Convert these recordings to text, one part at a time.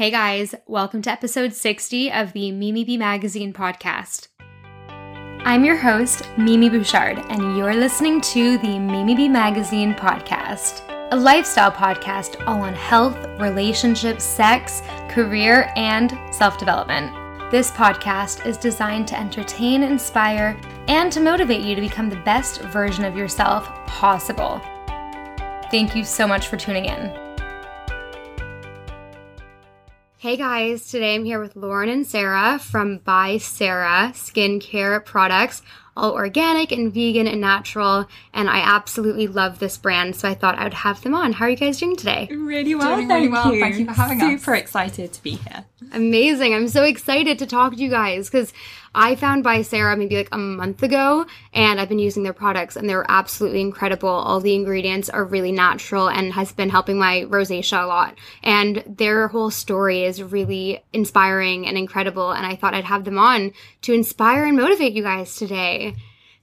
Hey guys, welcome to episode 60 of the Mimi B Magazine podcast. I'm your host, Mimi Bouchard, and you're listening to the Mimi B Magazine podcast, a lifestyle podcast all on health, relationships, sex, career, and self development. This podcast is designed to entertain, inspire, and to motivate you to become the best version of yourself possible. Thank you so much for tuning in. Hey guys, today I'm here with Lauren and Sarah from By Sarah Skincare Products all organic and vegan and natural. And I absolutely love this brand, so I thought I would have them on. How are you guys doing today? Really well, doing thank really well. you. Thank you for having Super us. Super excited to be here. Amazing. I'm so excited to talk to you guys because I found By Sarah maybe like a month ago and I've been using their products and they're absolutely incredible. All the ingredients are really natural and has been helping my rosacea a lot. And their whole story is really inspiring and incredible. And I thought I'd have them on to inspire and motivate you guys today.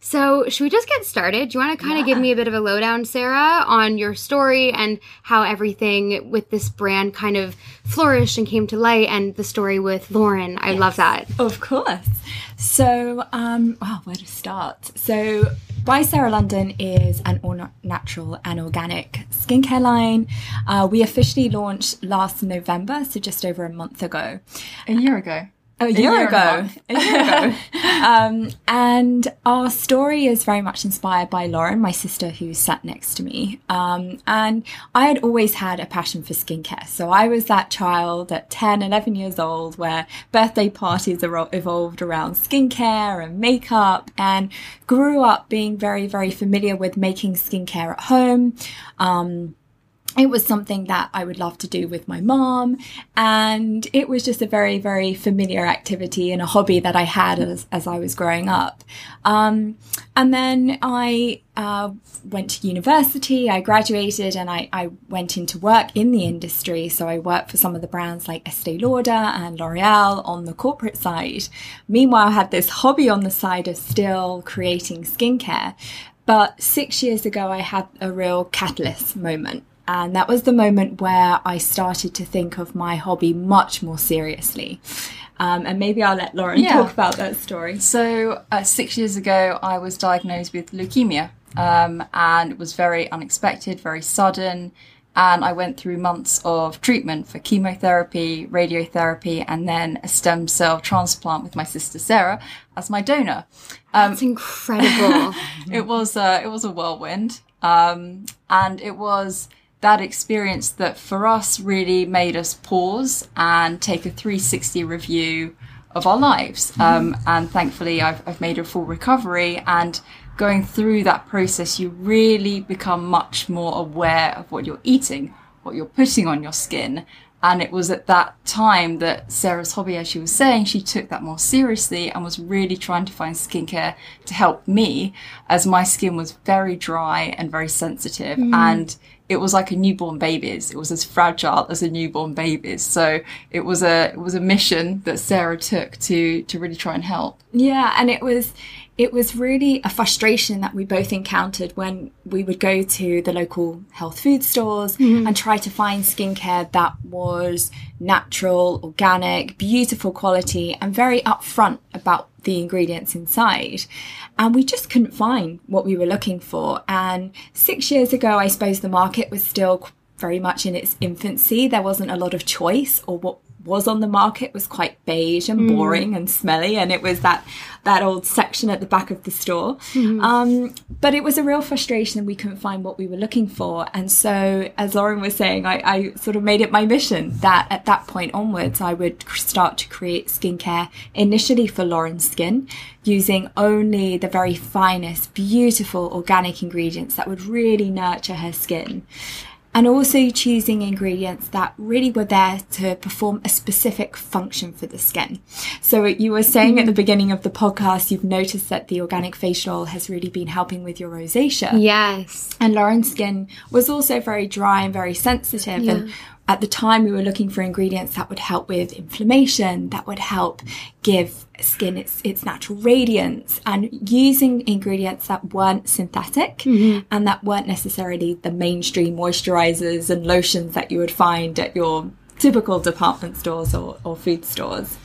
So, should we just get started? Do you want to kind of give me a bit of a lowdown, Sarah, on your story and how everything with this brand kind of flourished and came to light and the story with Lauren? I love that. Of course. So, um, wow, where to start? So, By Sarah London is an all natural and organic skincare line. Uh, we officially launched last November, so just over a month ago. A year ago. A year, year and a ago. A year ago. um, and our story is very much inspired by Lauren, my sister who sat next to me. Um, and I had always had a passion for skincare. So I was that child at 10, 11 years old where birthday parties evolved around skincare and makeup and grew up being very, very familiar with making skincare at home. Um, it was something that I would love to do with my mom. And it was just a very, very familiar activity and a hobby that I had as, as I was growing up. Um, and then I uh, went to university, I graduated, and I, I went into work in the industry. So I worked for some of the brands like Estee Lauder and L'Oreal on the corporate side. Meanwhile, I had this hobby on the side of still creating skincare. But six years ago, I had a real catalyst moment. And that was the moment where I started to think of my hobby much more seriously. Um, and maybe I'll let Lauren Yeah. talk about that story. So, uh, six years ago, I was diagnosed with leukemia, um, and it was very unexpected, very sudden. And I went through months of treatment for chemotherapy, radiotherapy, and then a stem cell transplant with my sister Sarah as my donor. Um, It's incredible. it was uh, it was a whirlwind, um, and it was that experience that for us really made us pause and take a 360 review of our lives. Um, and thankfully, I've, I've made a full recovery and. Going through that process, you really become much more aware of what you're eating, what you're putting on your skin, and it was at that time that Sarah's hobby, as she was saying, she took that more seriously and was really trying to find skincare to help me as my skin was very dry and very sensitive. And it was like a newborn baby's. It was as fragile as a newborn baby's. So it was a, it was a mission that Sarah took to, to really try and help. Yeah, and it was it was really a frustration that we both encountered when we would go to the local health food stores mm-hmm. and try to find skincare that was natural, organic, beautiful quality, and very upfront about the ingredients inside. And we just couldn't find what we were looking for. And six years ago, I suppose the market was still very much in its infancy. There wasn't a lot of choice, or what was on the market was quite beige and boring and smelly, and it was that that old section at the back of the store. Um, but it was a real frustration. We couldn't find what we were looking for, and so as Lauren was saying, I, I sort of made it my mission that at that point onwards, I would start to create skincare initially for Lauren's skin, using only the very finest, beautiful organic ingredients that would really nurture her skin and also choosing ingredients that really were there to perform a specific function for the skin. So you were saying at the mm. beginning of the podcast, you've noticed that the organic facial oil has really been helping with your rosacea. yes. And Lauren's skin was also very dry and very sensitive. And at the time, we were looking for ingredients that would help with inflammation, that would help give skin its, its natural radiance, and using ingredients that weren't synthetic mm-hmm. and that weren't necessarily the mainstream moisturizers and lotions that you would find at your typical department stores or, or food stores.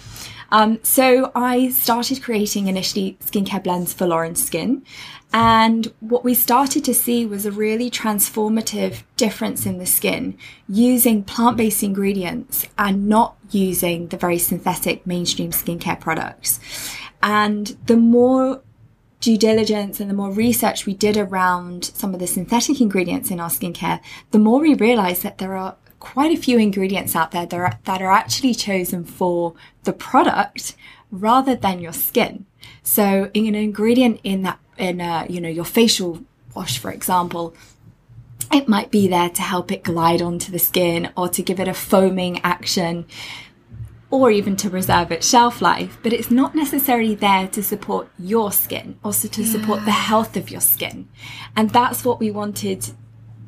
Um, so I started creating initially skincare blends for Lauren's skin. And what we started to see was a really transformative difference in the skin using plant based ingredients and not using the very synthetic mainstream skincare products. And the more due diligence and the more research we did around some of the synthetic ingredients in our skincare, the more we realized that there are quite a few ingredients out there that are, that are actually chosen for the product rather than your skin. So in an ingredient in that, in a, you know, your facial wash, for example, it might be there to help it glide onto the skin or to give it a foaming action or even to preserve its shelf life, but it's not necessarily there to support your skin, also to yeah. support the health of your skin. And that's what we wanted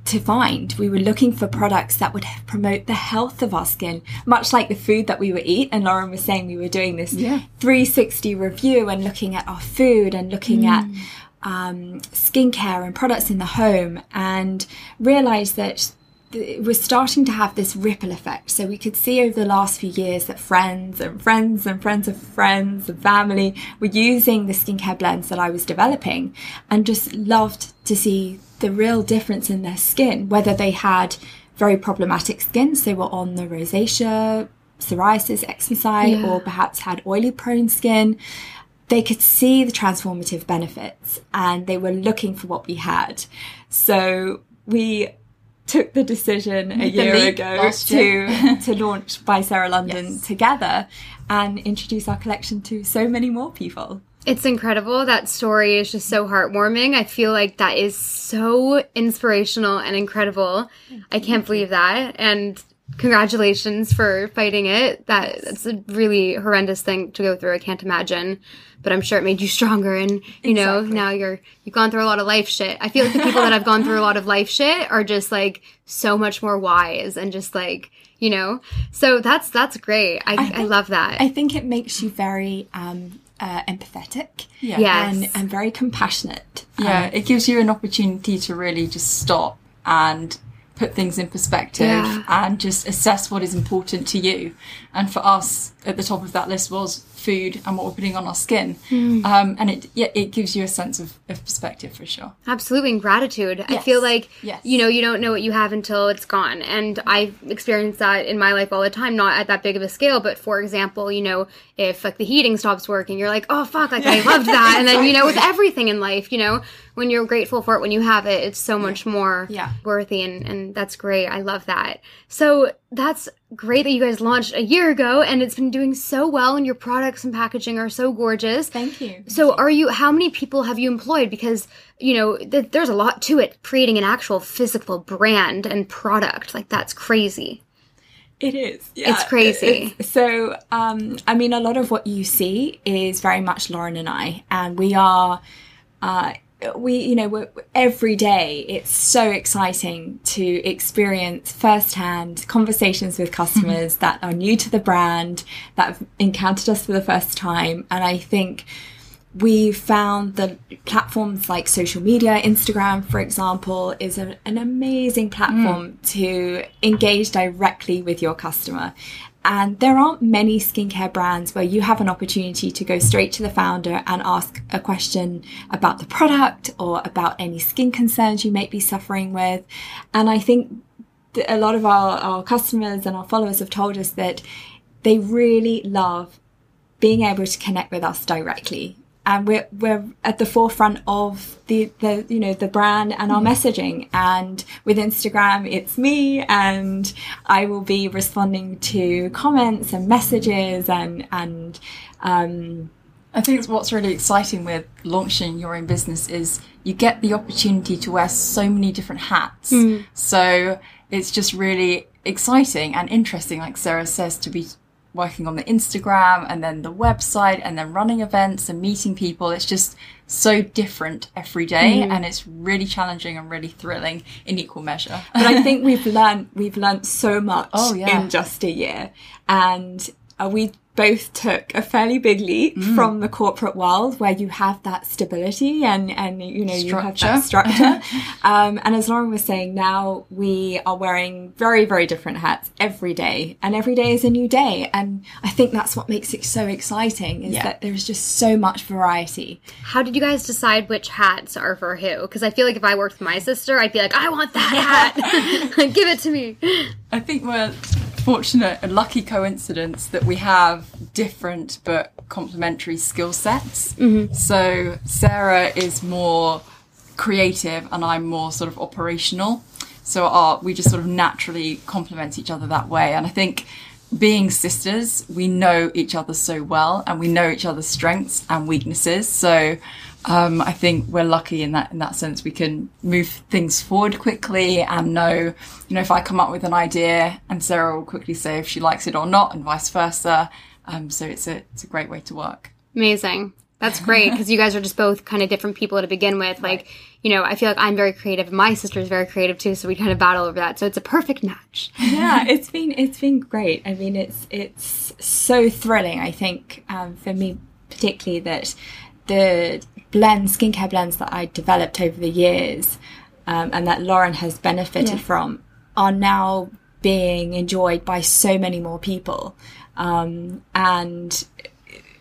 to find. We were looking for products that would promote the health of our skin, much like the food that we would eat. And Lauren was saying we were doing this yeah. 360 review and looking at our food and looking mm. at um, skincare and products in the home and realized that we're starting to have this ripple effect. So we could see over the last few years that friends and friends and friends of friends and family were using the skincare blends that I was developing and just loved to see the real difference in their skin, whether they had very problematic skin, so they were on the rosacea, psoriasis, eczema side, yeah. or perhaps had oily prone skin. They could see the transformative benefits and they were looking for what we had. So we took the decision a year ago to to launch by Sarah London yes. together and introduce our collection to so many more people. It's incredible. That story is just so heartwarming. I feel like that is so inspirational and incredible. I can't believe that. And congratulations for fighting it. That that's a really horrendous thing to go through. I can't imagine but I'm sure it made you stronger. And you exactly. know, now you're you've gone through a lot of life shit. I feel like the people that have gone through a lot of life shit are just like so much more wise and just like you know. So that's that's great. I, I, think, I love that. I think it makes you very um, uh, empathetic. Yeah. Yes. And, and very compassionate. Yeah, um, it gives you an opportunity to really just stop and put things in perspective yeah. and just assess what is important to you. And for us, at the top of that list was food and what we're putting on our skin. Mm. Um, and it yeah, it gives you a sense of, of perspective for sure. Absolutely, and gratitude. Yes. I feel like yes. you know you don't know what you have until it's gone, and I've experienced that in my life all the time. Not at that big of a scale, but for example, you know, if like the heating stops working, you're like, oh fuck, like I loved that, and then you know with everything in life, you know, when you're grateful for it when you have it, it's so much more yeah. worthy, and and that's great. I love that. So that's great that you guys launched a year ago and it's been doing so well and your products and packaging are so gorgeous. Thank you. So are you how many people have you employed because you know th- there's a lot to it creating an actual physical brand and product like that's crazy. It is. Yeah, it's crazy. It's, so, um, I mean, a lot of what you see is very much Lauren and I, and we are uh, we you know every day it's so exciting to experience firsthand conversations with customers that are new to the brand that have encountered us for the first time. And i think we found that platforms like social media instagram for example is a, an amazing platform mm. to engage directly with your customer and there aren't many skincare brands where you have an opportunity to go straight to the founder and ask a question about the product or about any skin concerns you may be suffering with. And I think a lot of our, our customers and our followers have told us that they really love being able to connect with us directly and we're we're at the forefront of the the you know the brand and our mm-hmm. messaging and with Instagram it's me and I will be responding to comments and messages and and um, I think what's really exciting with launching your own business is you get the opportunity to wear so many different hats. Mm. So it's just really exciting and interesting, like Sarah says, to be working on the Instagram and then the website and then running events and meeting people. It's just so different every day mm. and it's really challenging and really thrilling in equal measure. but I think we've learned we've learned so much oh, yeah. in just a year. And uh, we both took a fairly big leap from the corporate world where you have that stability and, and you know, you have that structure. um, and as Lauren was saying, now we are wearing very, very different hats every day and every day is a new day. And I think that's what makes it so exciting is Yeah. that there's just so much variety. How did you guys decide which hats are for who? Because I feel like if I worked with my sister, I'd be like, I want that hat. Give it to me. I think we're fortunate, and lucky coincidence that we have different but complementary skill sets. Mm-hmm. So Sarah is more creative and I'm more sort of operational. So our, we just sort of naturally complement each other that way. And I think being sisters, we know each other so well and we know each other's strengths and weaknesses. So um, I think we're lucky in that in that sense. We can move things forward quickly and know, you know, if I come up with an idea and Sarah will quickly say if she likes it or not, and vice versa. Um, so it's a it's a great way to work. Amazing. That's great because you guys are just both kind of different people to begin with. Like, you know, I feel like I'm very creative and my sister's very creative too, so we kind of battle over that. So it's a perfect match. yeah, it's been it's been great. I mean, it's it's so thrilling. I think um, for me particularly that the blends, skincare blends that I developed over the years, um, and that Lauren has benefited from, are now being enjoyed by so many more people, um, and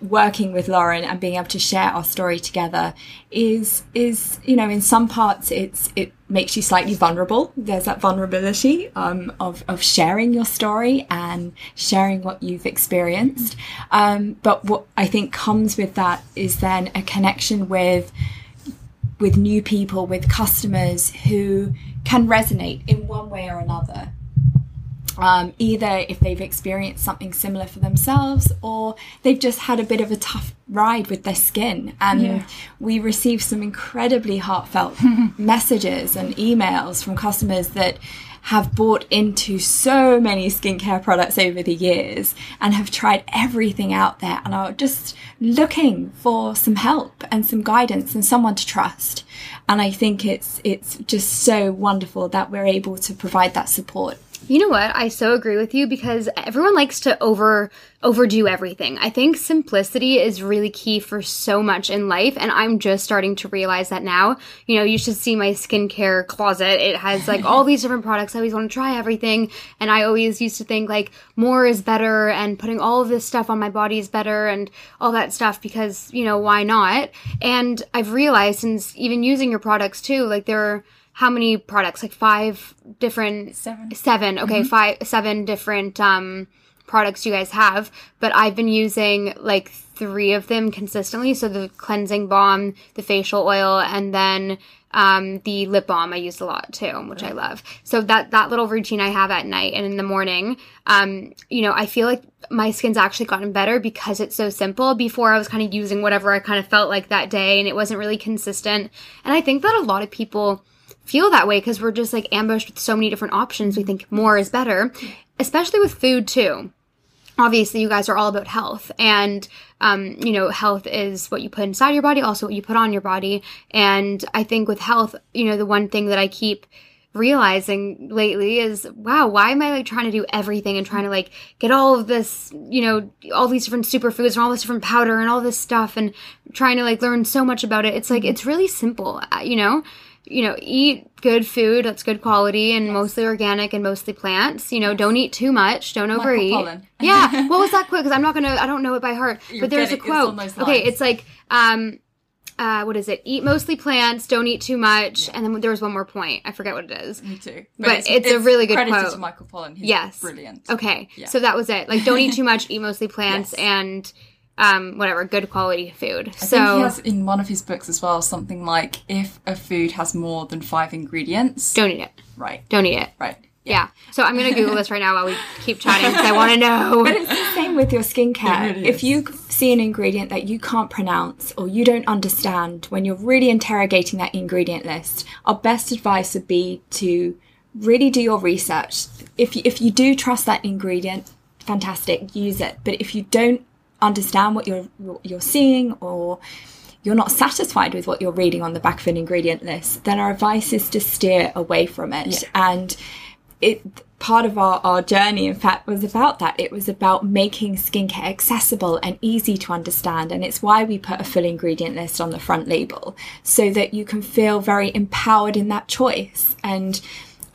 working with Lauren and being able to share our story together is is you know in some parts it's it makes you slightly vulnerable. There's that vulnerability um, of of sharing your story and sharing what you've experienced. Um, but what I think comes with that is then a connection with with new people with customers who can resonate in one way or another um, either if they've experienced something similar for themselves or they've just had a bit of a tough ride with their skin. And we receive some incredibly heartfelt messages and emails from customers that have bought into so many skincare products over the years and have tried everything out there and are just looking for some help and some guidance and someone to trust. And I think it's it's just so wonderful that we're able to provide that support You know what? I so agree with you because everyone likes to over overdo everything. I think simplicity is really key for so much in life and I'm just starting to realize that now. You know, you should see my skincare closet. It has like all these different products. I always want to try everything and I always used to think like more is better and putting all of this stuff on my body is better and all that stuff because, you know, why not? And I've realized since even using your products too, like there are how many products? Like five different Seven. seven. Okay five seven different um products you guys have but i've been using like three of them consistently. So the cleansing balm the facial oil and then um the lip balm i use a lot too which i love. So that that little routine i have at night and in the morning um you know i feel like my skin's actually gotten better because it's so simple. Before i was kind of using whatever i kind of felt like that day and it wasn't really consistent. And i think that a lot of people feel that way because we're just like ambushed with so many different options. We think more is better, especially with food too. Obviously, you guys are all about health, and um, you know, health is what you put inside your body, also what you put on your body. And I think with health, you know, the one thing that I keep realizing lately is wow why am i like trying to do everything and trying to like get all of this you know all these different superfoods and all this different powder and all this stuff and trying to like learn so much about it it's like it's really simple uh, you know you know eat good food that's good quality and mostly organic and mostly plants you know don't eat too much don't overeat yeah what was that quote because i'm not gonna i don't know it by heart You're but there's a getting- it's quote okay it's like um uh, what is it? Eat mostly plants, don't eat too much, and then there was one more point. I forget what it is. Me too. But it's a really good credited quote. to Michael Pollan. He's Yes. brilliant. Okay, Yeah. so that was it. Like, don't eat too much, eat mostly plants, Yes. and um, whatever, good quality food. I think he so has in one of his books as well something like if a food has more than five ingredients, don't eat it. right, Don't eat it. right, Yeah. So I'm gonna Google this right now while we keep chatting because I want to know. But it's the same with your skincare. It really if you see an ingredient that you can't pronounce or you don't understand when you're really interrogating that ingredient list, our best advice would be to really do your research. If you, if you do trust that ingredient, fantastic, use it. But if you don't understand what you're what you're seeing or you're not satisfied with what you're reading on the back of an ingredient list, then our advice is to steer away from it. And it part of our, our journey, in fact, was about that. It was about making skincare accessible and easy to understand. And it's why we put a full ingredient list on the front label so that you can feel very empowered in that choice. And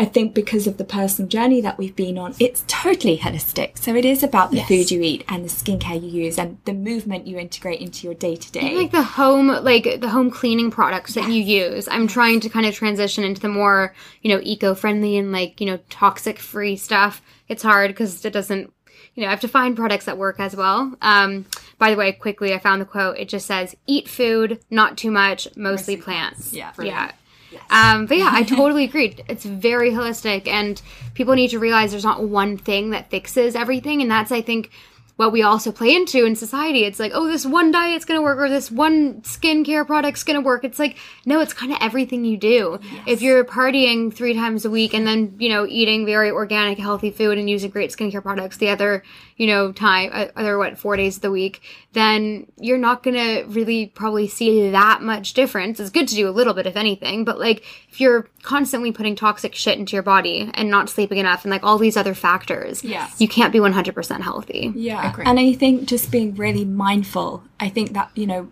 I think because of the personal journey that we've been on, it's totally holistic. So it is about the Yes. food you eat and the skincare you use and the movement you integrate into your day to day. like the home like the home cleaning products that you use i'm trying to kind of transition into the more you know eco-friendly and like you know toxic free stuff it's hard because it doesn't you know i have to find products that work as well um by the way quickly i found the quote it just says eat food not too much mostly plants Yeah. yeah um, but yeah, I totally agree. It's very holistic, and people need to realize there's not one thing that fixes everything, and that's I think what we also play into in society. It's like, oh, this one diet's gonna work, or this one skincare product's gonna work. It's like, no, it's kind of everything you do. If you're partying three times a week and then you know eating very organic, healthy food and using great skincare products the other you know time, uh, other what four days of the week, then you're not gonna really probably see that much difference. It's good to do a little bit, if anything, but like if you're constantly putting toxic shit into your body and not sleeping enough and like all these other factors, Yeah. you can't be 100% healthy. Yeah. Agree. And I think just being really mindful, I think that, you know,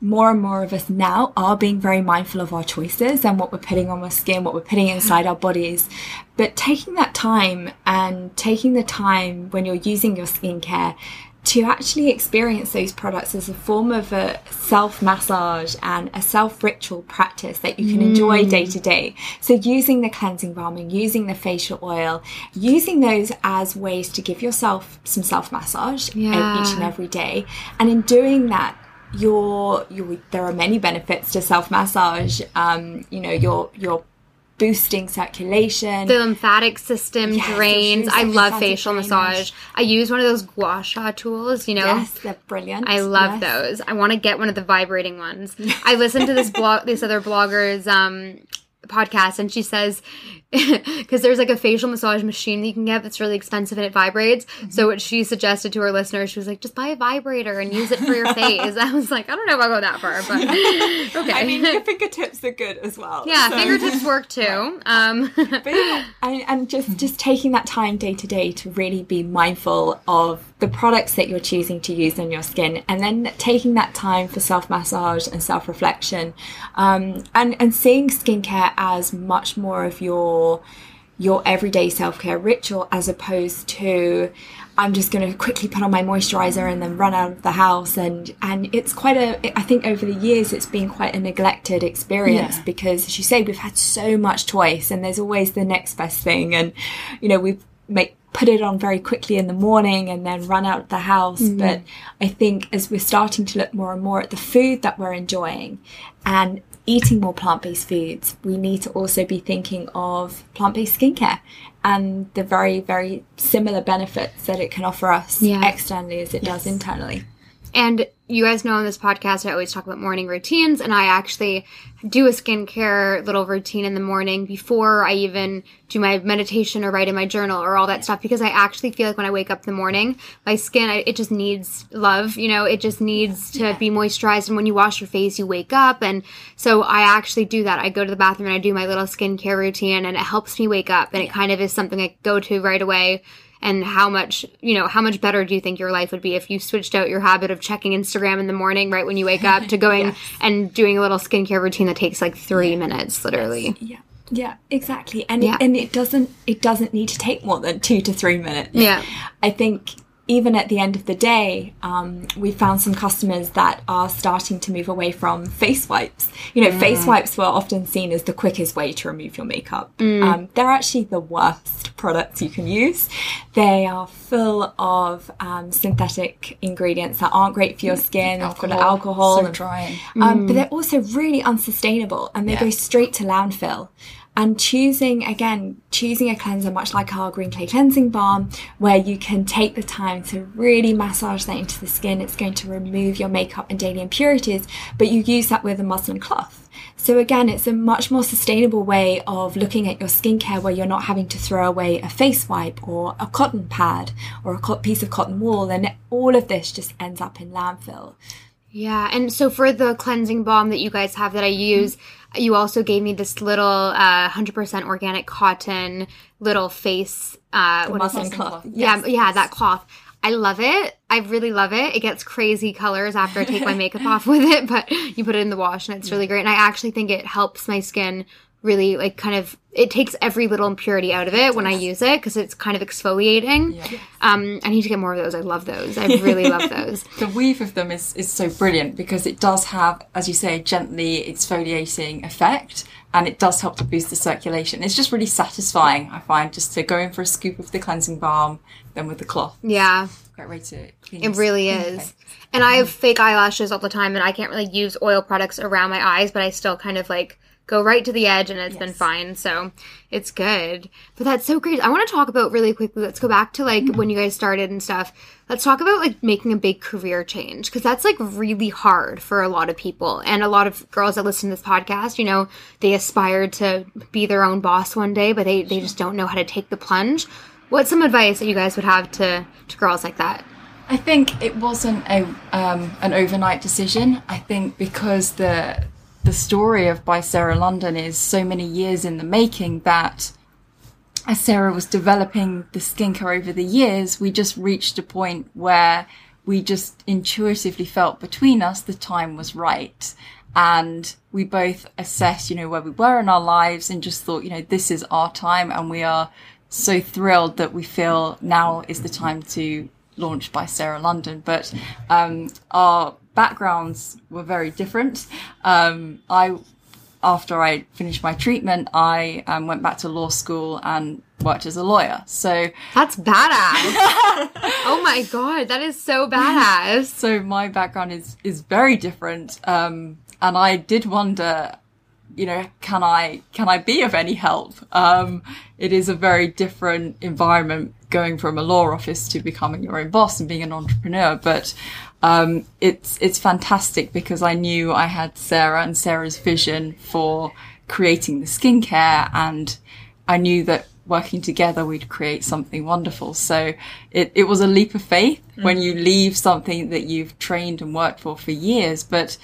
more and more of us now are being very mindful of our choices and what we're putting on our skin, what we're putting inside our bodies. But taking that time and taking the time when you're using your skincare to actually experience those products as a form of a self massage and a self ritual practice that you can enjoy day to day. So, using the cleansing balming, using the facial oil, using those as ways to give yourself some self massage Yeah. each and every day. And in doing that, you're, you're, there are many benefits to self massage. Um, you know, you're, you're boosting circulation. The lymphatic system Yes, drains. I love facial drainage. massage. I use one of those gua sha tools, you know. yes, they're brilliant. I love Yes. those. I want to get one of the vibrating ones. I listened to this blog, this other blogger's um, podcast, and she says because there's like a facial massage machine that you can get that's really expensive and it vibrates. Mm-hmm. So what she suggested to her listeners, she was like, just buy a vibrator and use it for your face. I was like, I don't know if I'll go that far, but okay. I mean, your fingertips are good as well. yeah, so- fingertips work too. Um, but yeah, and, and just just taking that time day to day to really be mindful of the products that you're choosing to use on your skin, and then taking that time for self massage and self reflection, um, and and seeing skincare as much more of your your everyday self care ritual as opposed to I'm just going to quickly put on my moisturizer and then run out of the house. And and it's quite a I think over the years it's been quite a neglected experience Yeah. because as you say we've had so much choice and there's always the next best thing. And you know we've make put it on very quickly in the morning and then run out of the house. Mm-hmm. But I think as we're starting to look more and more at the food that we're enjoying and eating more plant-based foods we need to also be thinking of plant-based skincare and the very very similar benefits that it can offer us externally as it does internally. And you guys know on this podcast, I always talk about morning routines, and I actually do a skincare little routine in the morning before I even do my meditation or write in my journal or all that stuff because I actually feel like when I wake up in the morning, my skin, I, it just needs love, you know, it just needs to be moisturized. And when you wash your face, you wake up. And so I actually do that. I go to the bathroom and I do my little skincare routine, and it helps me wake up. And it kind of is something I go to right away and how much you know how much better do you think your life would be if you switched out your habit of checking instagram in the morning right when you wake up to going and doing a little skincare routine that takes like three minutes literally? Yeah. Yeah exactly. And Yeah. it, and it doesn't it doesn't need to take more than 2 to 3 minutes. Yeah. i think even at the end of the day, um, we found some customers that are starting to move away from face wipes. You know, Mm. face wipes were often seen as the quickest way to remove your makeup. Mm. Um, they're actually the worst products you can use. They are full of um, synthetic ingredients that aren't great for your skin. They've got alcohol so and drying. um, but they're also really unsustainable and they Yeah. go straight to landfill. And choosing, again, choosing a cleanser much like our Green Clay Cleansing Balm, where you can take the time to really massage that into the skin. It's going to remove your makeup and daily impurities, but you use that with a muslin cloth. So again, it's a much more sustainable way of looking at your skincare where you're not having to throw away a face wipe or a cotton pad or a piece of cotton wool and all of this just ends up in landfill. Yeah, and so for the cleansing balm that you guys have that I use, you also gave me this little uh, 100% organic cotton little face. Uh, what is muslin it? cloth. Yeah, Yes, yeah, that cloth. I love it. I really love it. It gets crazy colors after I take my makeup off with it, but you put it in the wash and it's really great. And I actually think it helps my skin really like kind of it takes every little impurity out of it when I use it because it's kind of exfoliating. Um, I need to get more of those. I love those. I really love those. The weave of them is, is so brilliant because it does have, as you say, a gently exfoliating effect and it does help to boost the circulation. It's just really satisfying, I find, just to go in for a scoop of the cleansing balm, then with the cloth. Yeah. Great way to clean It your really skin. is. And I have fake eyelashes all the time, and I can't really use oil products around my eyes, but I still kind of like go right to the edge, and it's been fine. So it's good. But that's so great. I want to talk about really quickly. Let's go back to like when you guys started and stuff. Let's talk about like making a big career change because that's like really hard for a lot of people and a lot of girls that listen to this podcast. You know, they aspire to be their own boss one day, but they they just don't know how to take the plunge. What's some advice that you guys would have to to girls like that? I think it wasn't a um, an overnight decision. I think because the the story of By Sarah London is so many years in the making that as Sarah was developing the skincare over the years, we just reached a point where we just intuitively felt between us the time was right. And we both assessed, you know, where we were in our lives and just thought, you know, this is our time and we are so thrilled that we feel now is the time to launch by Sarah London. But um, our backgrounds were very different. Um, I after I finished my treatment, I um, went back to law school and worked as a lawyer. So, That's badass. oh my god, that is so badass. so my background is is very different, um, and I did wonder, you know, can I can I be of any help? Um, it is a very different environment going from a law office to becoming your own boss and being an entrepreneur, but. Um, it's it's fantastic because I knew I had Sarah and Sarah's vision for creating the skincare, and I knew that working together we'd create something wonderful. So it, it was a leap of faith when you leave something that you've trained and worked for for years. But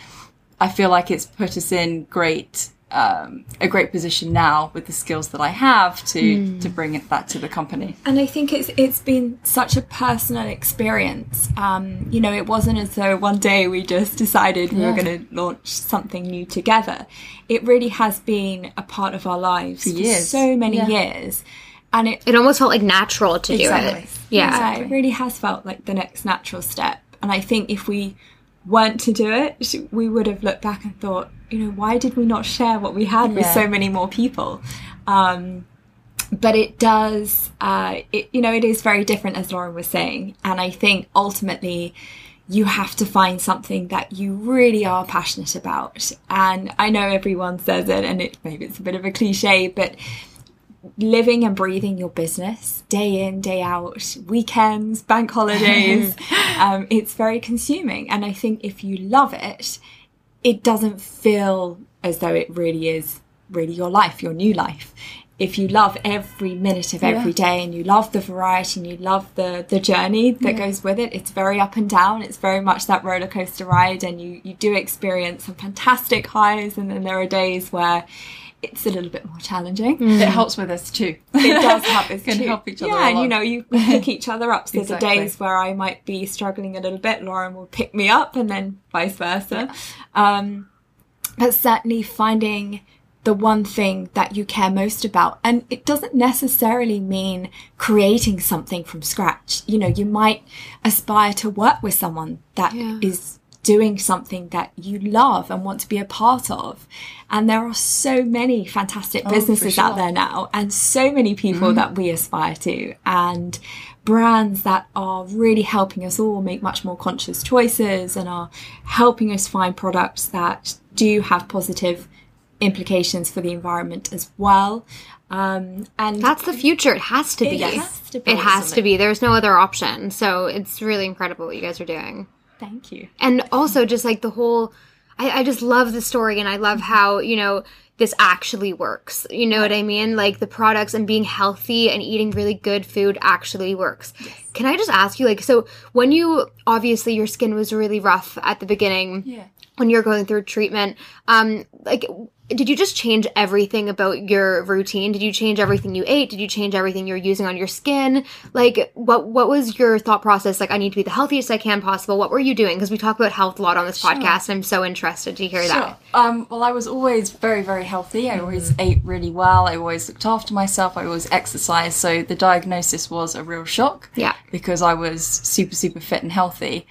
I feel like it's put us in great um, a great position now with the skills that I have to to bring it that to the company. And I think it's it's been such a personal experience. Um, you know, it wasn't as though one day we just decided we were going to launch something new together. It really has been a part of our lives for, years. so many Yeah. years, and it It almost felt like natural to do it. Yeah. yeah, it really has felt like the next natural step. And I think if we weren't to do it, we would have looked back and thought, you know, why did we not share what we had with so many more people? Um, but it does, uh, it, you know, it is very different, as Lauren was saying. And I think ultimately, you have to find something that you really are passionate about. And I know everyone says it, and it maybe it's a bit of a cliche, but living and breathing your business day in day out weekends bank holidays. Um, it's very consuming. And i think if you love it it doesn't feel as though it really is really your life your new life. If you love every minute of every day and you love the variety and you love the the journey that goes with it it's very up and down. It's very much that roller coaster ride and you you do experience some fantastic highs and then there are days where it's a little bit more challenging It helps with us too. it does help us Can too. help each other Yeah, and you know, you pick each other up. So Exactly. the days where I might be struggling a little bit, Lauren will pick me up, and then vice versa. Um, but certainly finding the one thing that you care most about, and it doesn't necessarily mean creating something from scratch. You know, you might aspire to work with someone that is Yeah. Doing something that you love and want to be a part of. And there are so many fantastic businesses sure. out there now and so many people that we aspire to and brands that are really helping us all make much more conscious choices and are helping us find products that do have positive implications for the environment as well. Um, and That's the future. It has to be. It has to be. It has to be. There's no other option. So it's really incredible what you guys are doing. Thank you. And also just like the whole I, I just love the story and I love how, you know, this actually works. You know what I mean? Like the products and being healthy and eating really good food actually works. Yes. Can I just ask you, like, so when you obviously your skin was really rough at the beginning, Yeah. when you're going through treatment, um, like, did you just change everything about your routine? Did you change everything you ate? Did you change everything you're using on your skin? Like, what what was your thought process? Like, I need to be the healthiest I can possible. What were you doing? Because we talk about health a lot on this podcast, and I'm so interested to hear that. Sure. Um, well, I was always very, very healthy. I always ate really well. I always looked after myself. I always exercised. So the diagnosis was a real shock. Yeah. Because I was super, super fit and healthy.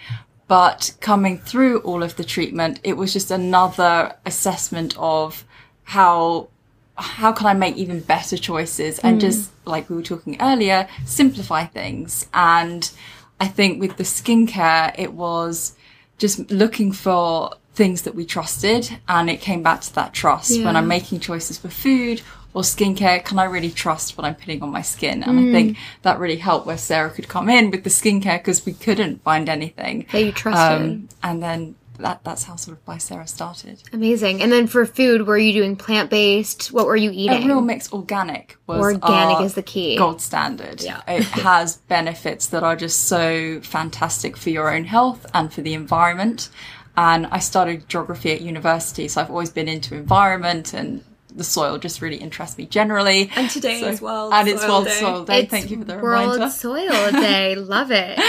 But coming through all of the treatment, it was just another assessment of how how can I make even better choices? And just like we were talking earlier, simplify things. And I think with the skincare, it was just looking for things that we trusted and it came back to that trust. When I'm making choices for food or skincare can I really trust what I'm putting on my skin? And I think that really helped where Sarah could come in with the skincare because we couldn't find anything. That you trusted. um, and then that that's how sort of by Sarah started Amazing. And then for food, were you doing plant based? What were you a eating? real mix organic was Organic is the key. gold standard. Yeah. It has benefits that are just so fantastic for your own health and for the environment. And I started geography at university, so I've always been into environment and the soil just really interests me generally. And today So- is World and it's Soil World Day. Soil Day. It's Thank you for the World reminder. Soil Day. Love it.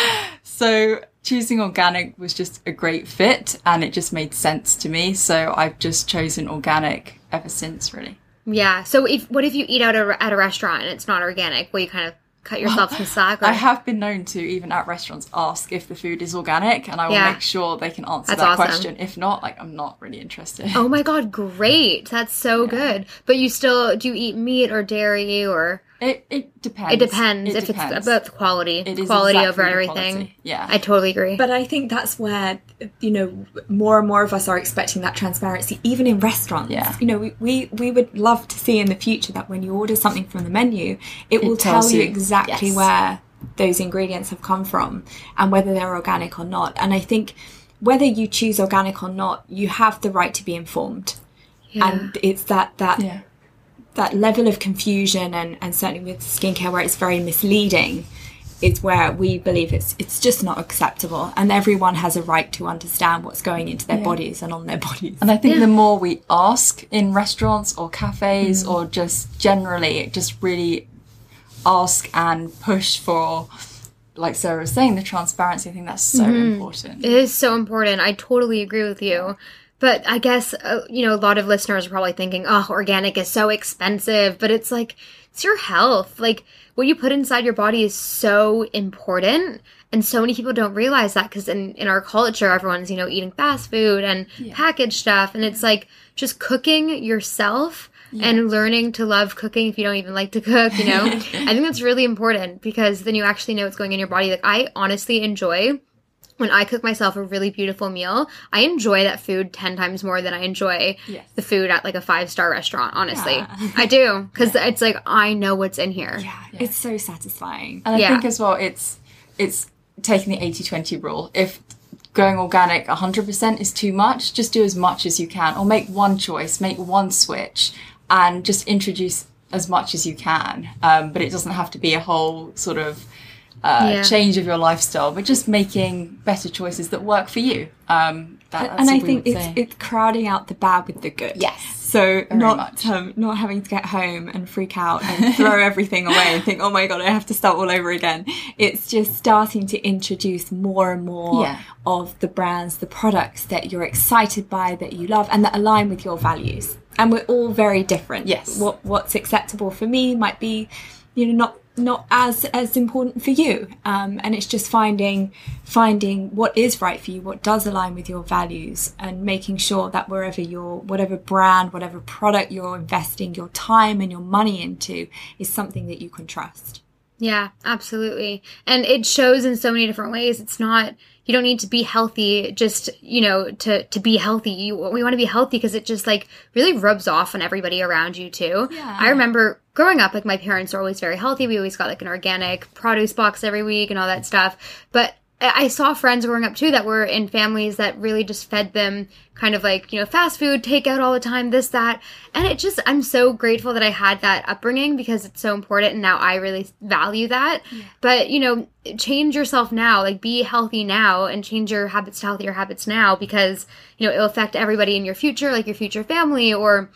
So choosing organic was just a great fit and it just made sense to me. So I've just chosen organic ever since really. Yeah. So if what if you eat out a, at a restaurant and it's not organic? Will you kind of cut yourself some slack? Or? I have been known to even at restaurants ask if the food is organic and I will Yeah. make sure they can answer That's that awesome. question. If not, like I'm not really interested. Oh my god, great! That's so good. But you still do you eat meat or dairy or It it depends. it depends It if depends. it's about the quality, It is quality exactly over everything. quality. Yeah. I totally agree. But I think that's where, you know, more and more of us are expecting that transparency, even in restaurants. Yeah. You know, we, we, we would love to see in the future that when you order something from the menu, it, will tell you you. exactly Yes. where those ingredients have come from and whether they're organic or not. And I think whether you choose organic or not, you have the right to be informed. Yeah. And it's that, that yeah. That level of confusion and, and certainly with skincare where it's very misleading is where we believe it's it's just not acceptable and everyone has a right to understand what's going into their bodies and on their bodies. And I think the more we ask in restaurants or cafes Mm. or just generally, just really ask and push for, like Sarah was saying, the transparency. I think that's so Mm-hmm. important. It is so important. I totally agree with you. But I guess, uh, you know, a lot of listeners are probably thinking, oh, organic is so expensive. But it's like, it's your health. Like, what you put inside your body is so important. And so many people don't realize that because in, in our culture, everyone's, you know, eating fast food and packaged stuff. And it's like just cooking yourself and learning to love cooking if you don't even like to cook, you know? I think that's really important because then you actually know what's going in your body. Like, I honestly enjoy when I cook myself a really beautiful meal, I enjoy that food 10 times more than I enjoy Yes. the food at like a five star restaurant, honestly. Yeah. I do. Because it's like, I know what's in here. yeah, it's so satisfying. And I Yeah. think as well, it's it's taking the 80-20 rule. If going organic 100% is too much, just do as much as you can, or make one choice, make one switch, and just introduce as much as you can. Um, but it doesn't have to be a whole sort of uh, Yeah. change of your lifestyle, but just making better choices that work for you. Um, that, and I think it's say. it's crowding out the bad with the good. Yes, So not um, not having to get home and freak out and throw everything away and think, oh my god, I have to start all over again. It's just starting to introduce more and more Yeah. of the brands, the products that you're excited by, that you love, and that align with your values. And we're all very different. Yes. What what's acceptable for me might be, you know, not not as as important for you um, and it's just finding finding what is right for you what does align with your values and making sure that wherever your whatever brand whatever product you're investing your time and your money into is something that you can trust Yeah, absolutely. And it shows in so many different ways. It's not you don't need to be healthy just, you know, to to be healthy. You we want to be healthy because it just like really rubs off on everybody around you too. Yeah. I remember growing up like my parents are always very healthy. We always got like an organic produce box every week and all that stuff. But I saw friends growing up too that were in families that really just fed them kind of like, you know, fast food, takeout all the time, this, that. And it just, I'm so grateful that I had that upbringing because it's so important. And now I really value that. But, you know, change yourself now, like be healthy now and change your habits to healthier habits now because, you know, it'll affect everybody in your future, like your future family or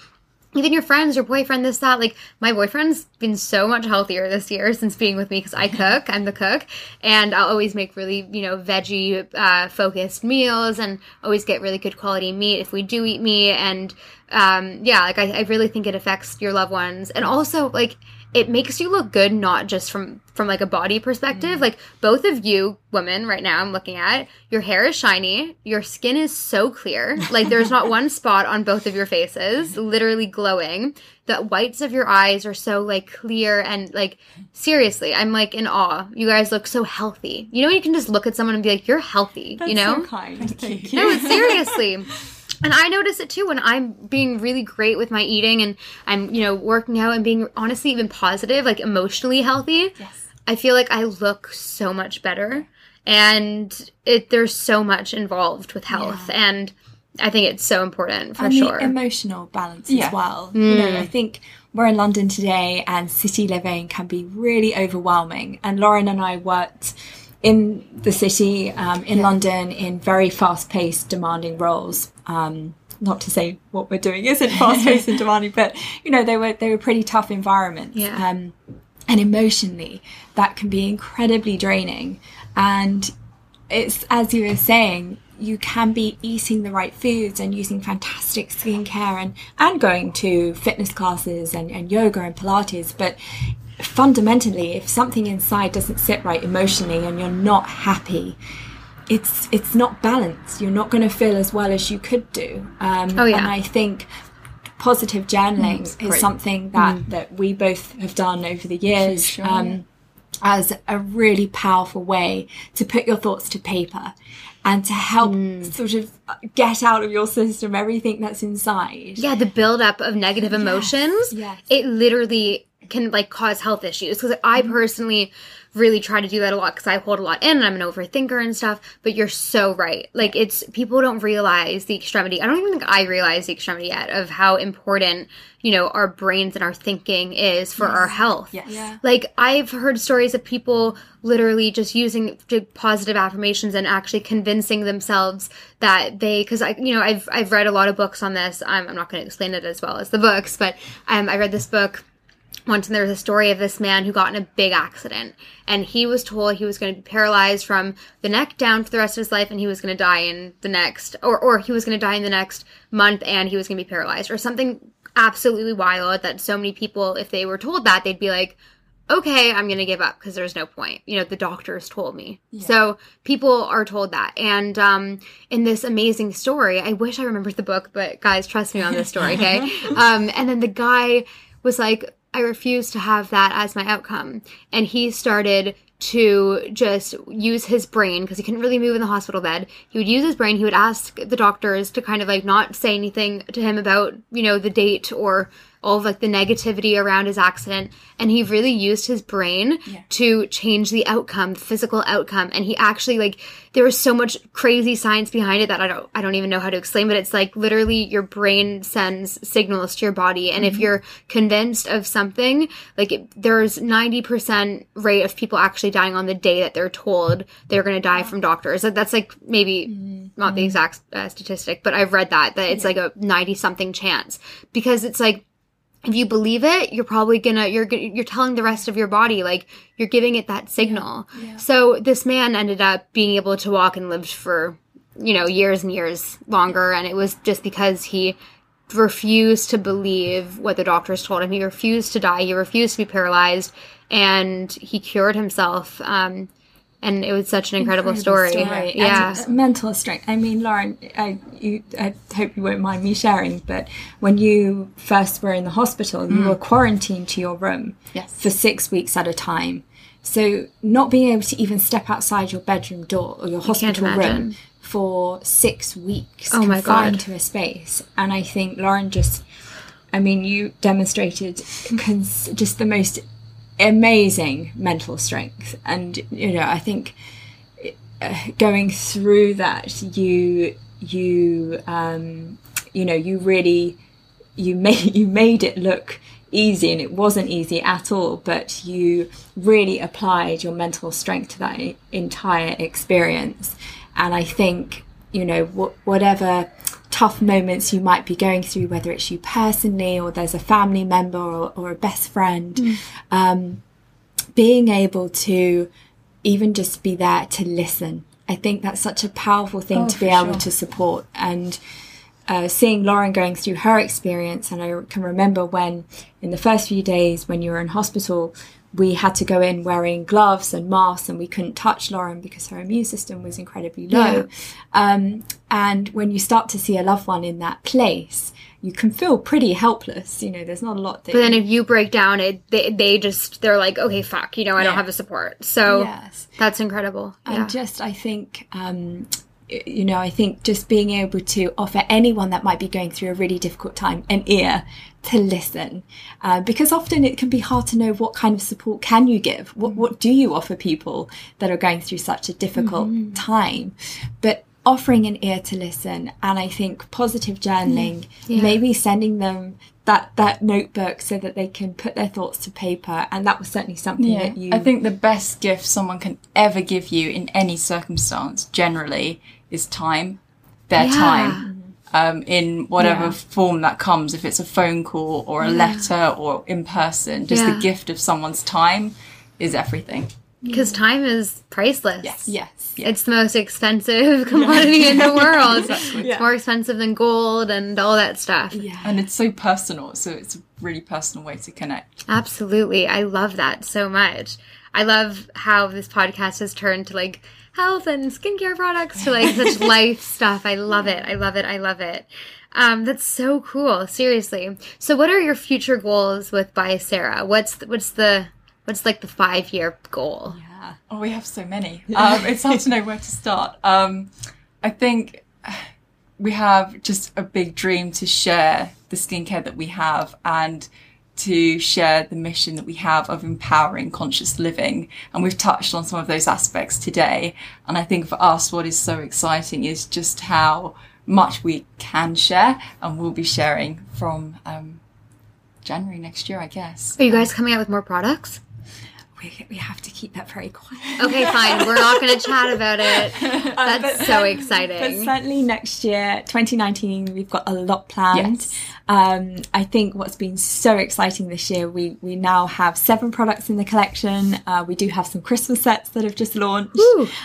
even your friends, your boyfriend, this, that. Like, my boyfriend's been so much healthier this year since being with me because I cook. I'm the cook. And I'll always make really, you know, veggie uh, focused meals and always get really good quality meat if we do eat meat. And um, yeah, like, I, I really think it affects your loved ones. And also, like, it makes you look good not just from from like a body perspective. Mm. Like both of you women right now i'm looking at your hair is shiny your skin is so clear. Like there's not one spot on both of your faces literally glowing. The whites of your eyes are so like clear and like seriously i'm like in awe. You guys look so healthy. You know you can just look at someone and be like you're healthy you know? so kind. Thank you. no, seriously. And I notice it too when I'm being really great with my eating and I'm, you know, working out and being honestly even positive, like emotionally healthy. Yes. I feel like I look so much better. And it there's so much involved with health and I think it's so important for and sure. the emotional balance Yeah. as well. You know, mm. I think we're in London today, and city living can be really overwhelming. And Lauren and I worked in the city um, in London in very fast-paced, demanding roles. Um, not to say what we're doing isn't fast-paced and demanding, but you know they were they were pretty tough environments. Yeah. Um, and emotionally, that can be incredibly draining. And it's as you were saying you can be eating the right foods and using fantastic skincare and and going to fitness classes and, and yoga and pilates but fundamentally if something inside doesn't sit right emotionally and you're not happy it's it's not balanced you're not going to feel as well as you could do um, Oh, yeah. and i think positive journaling is great. something that that we both have done over the years sure. um, as a really powerful way to put your thoughts to paper and to help sort of get out of your system everything that's inside. yeah, the buildup of negative emotions, yes. it literally can like cause health issues. Because I personally really try to do that a lot because I hold a lot in and I'm an overthinker and stuff. But you're so right. Like it's people don't realize the extremity. I don't even think I realize the extremity yet of how important you know our brains and our thinking is for our health. Yes. Yeah. Like I've heard stories of people literally just using positive affirmations and actually convincing themselves that they because I you know I've I've read a lot of books on this. I'm, I'm not going to explain it as well as the books, but um, I read this book once and there was a story of this man who got in a big accident and he was told he was going to be paralyzed from the neck down for the rest of his life and he was going to die in the next or or he was going to die in the next month and he was going to be paralyzed or something absolutely wild that so many people if they were told that they'd be like okay i'm going to give up because there's no point you know the doctors told me. So people are told that and um in this amazing story i wish i remembered the book but guys trust me on this story okay? Um and then the guy was like i refuse to have that as my outcome and he started to just use his brain because he couldn't really move in the hospital bed. He would use his brain. He would ask the doctors to kind of like not say anything to him about, you know, the date or all of like the negativity around his accident. And he really used his brain to change the outcome, the physical outcome. And he actually like there was so much crazy science behind it that I don't I don't even know how to explain, but it's like literally your brain sends signals to your body. And if mm-hmm. you're convinced of something, like it, there's 90% rate of people actually dying on the day that they're told they're going to die from doctors. That- That's like maybe mm-hmm. not the mm-hmm. exact uh, statistic, but I've read that that it's like a 90 something chance because it's like if you believe it, you're probably gonna you're you're telling the rest of your body like you're giving it that signal. So this man ended up being able to walk and lived for you know years and years longer, and it was just because he refused to believe what the doctors told him. He refused to die. He refused to be paralyzed, and he cured himself. Um, and it was such an incredible, story. story. Yeah. And mental strength. I mean, Lauren, I, you, I hope you won't mind me sharing, but when you first were in the hospital, you mm. were quarantined to your room Yes. for six weeks at a time. So not being able to even step outside your bedroom door or your hospital room for six weeks, Oh my confined God. to a space. And I think Lauren just, I mean, you demonstrated cons- just the most amazing mental strength, and you know, I think uh, going through that, you you um, you know you really you made you made it look easy and it wasn't easy at all but you really applied your mental strength to that entire experience. And i think you know wh- whatever tough moments you might be going through whether it's you personally or there's a family member or, or a best friend mm. um, being able to even just be there to listen i think that's such a powerful thing oh, to be able sure. to support and uh, seeing Lauren going through her experience, and I can remember when, in the first few days when you were in hospital, we had to go in wearing gloves and masks, and we couldn't touch Lauren because her immune system was incredibly low. Yeah. Um, and when you start to see a loved one in that place, you can feel pretty helpless. You know, there's not a lot. But then if you break down, it they, they just they're like, okay, fuck, you know, I yeah. don't have the support. So yes. that's incredible. And yeah. just I think um, you know, I think just being able to offer anyone that might be going through a really difficult time an ear to listen, uh, because often it can be hard to know what kind of support can you give. What what do you offer people that are going through such a difficult mm-hmm. time? But offering an ear to listen, and I think positive journaling, yeah. maybe sending them that that notebook so that they can put their thoughts to paper and that was certainly something yeah. that you I think the best gift someone can ever give you in any circumstance generally is time, their yeah. time, um, in whatever yeah. form that comes, if it's a phone call or a yeah. letter or in person, just the gift of someone's time is everything. Because time is priceless. Yes. Yes. It's the most expensive commodity in the world. exactly. It's more expensive than gold and all that stuff. Yeah. And it's so personal. So it's a really personal way to connect. Absolutely. I love that so much. I love how this podcast has turned to like health and skincare products to like such life stuff. I love it. I love it. I love it. Um, that's so cool. Seriously. So, what are your future goals with By Sarah? What's the, what's the what's like the five year goal? Yeah. Oh, we have so many. Um, it's hard to know where to start. Um, I think we have just a big dream to share the skincare that we have and to share the mission that we have of empowering conscious living. And we've touched on some of those aspects today. And I think for us, what is so exciting is just how much we can share and we'll be sharing from um, January next year, I guess. Are you guys coming out with more products? We, we have to keep that very quiet. Okay, fine. We're not going to chat about it. That's uh, so exciting. But certainly next year, 2019, we've got a lot planned. Yes. Um, I think what's been so exciting this year, we we now have seven products in the collection. Uh, we do have some Christmas sets that have just launched.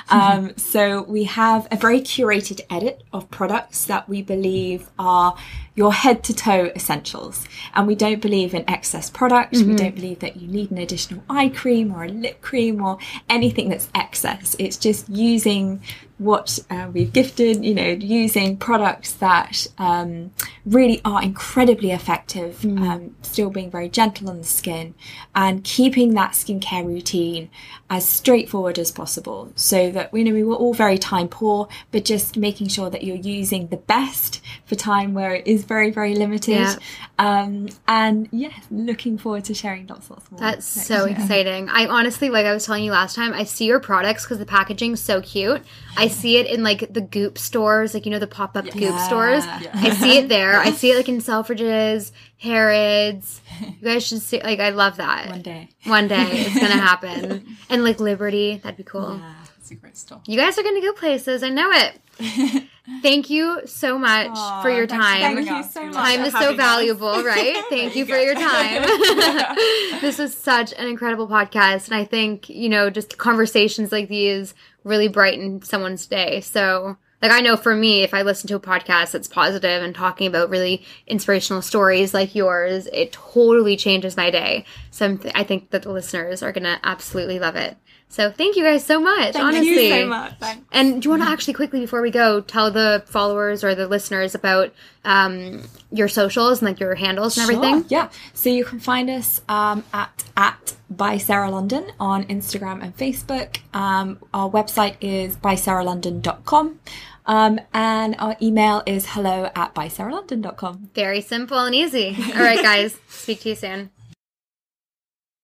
Um, so we have a very curated edit of products that we believe are your head to toe essentials. And we don't believe in excess products. Mm-hmm. We don't believe that you need an additional eye cream or a lip cream or anything that's excess. It's just using what uh, we've gifted, you know, using products that um, really are incredibly effective, mm. um, still being very gentle on the skin, and keeping that skincare routine as straightforward as possible so that you know we were all very time poor, but just making sure that you're using the best for time where it is very, very limited. Yeah. Um, and yeah, looking forward to sharing lots, lots more. That's so year. exciting. I honestly, like I was telling you last time, I see your products because the packaging's so cute. I see it in like the Goop stores, like you know the pop up yeah. Goop stores. Yeah. I see it there. I see it like in Selfridges, Harrods. You guys should see. Like I love that. One day. One day it's gonna happen. and like Liberty, that'd be cool. Yeah, a great store. You guys are gonna go places. I know it. Thank you so much Aww, for your time. Thank you so much. Time is so valuable, us. right? Thank you, you for your time. this is such an incredible podcast. And I think, you know, just conversations like these really brighten someone's day. So, like, I know for me, if I listen to a podcast that's positive and talking about really inspirational stories like yours, it totally changes my day. So, th- I think that the listeners are going to absolutely love it. So thank you guys so much. Thank honestly. you so much. Thanks. And do you want to actually quickly before we go tell the followers or the listeners about um, your socials and like your handles and sure. everything? Yeah. So you can find us um, at at by Sarah London on Instagram and Facebook. Um, our website is bysarahlondon.com. Um, and our email is hello at bysarahlondon.com. Very simple and easy. All right, guys. Speak to you soon.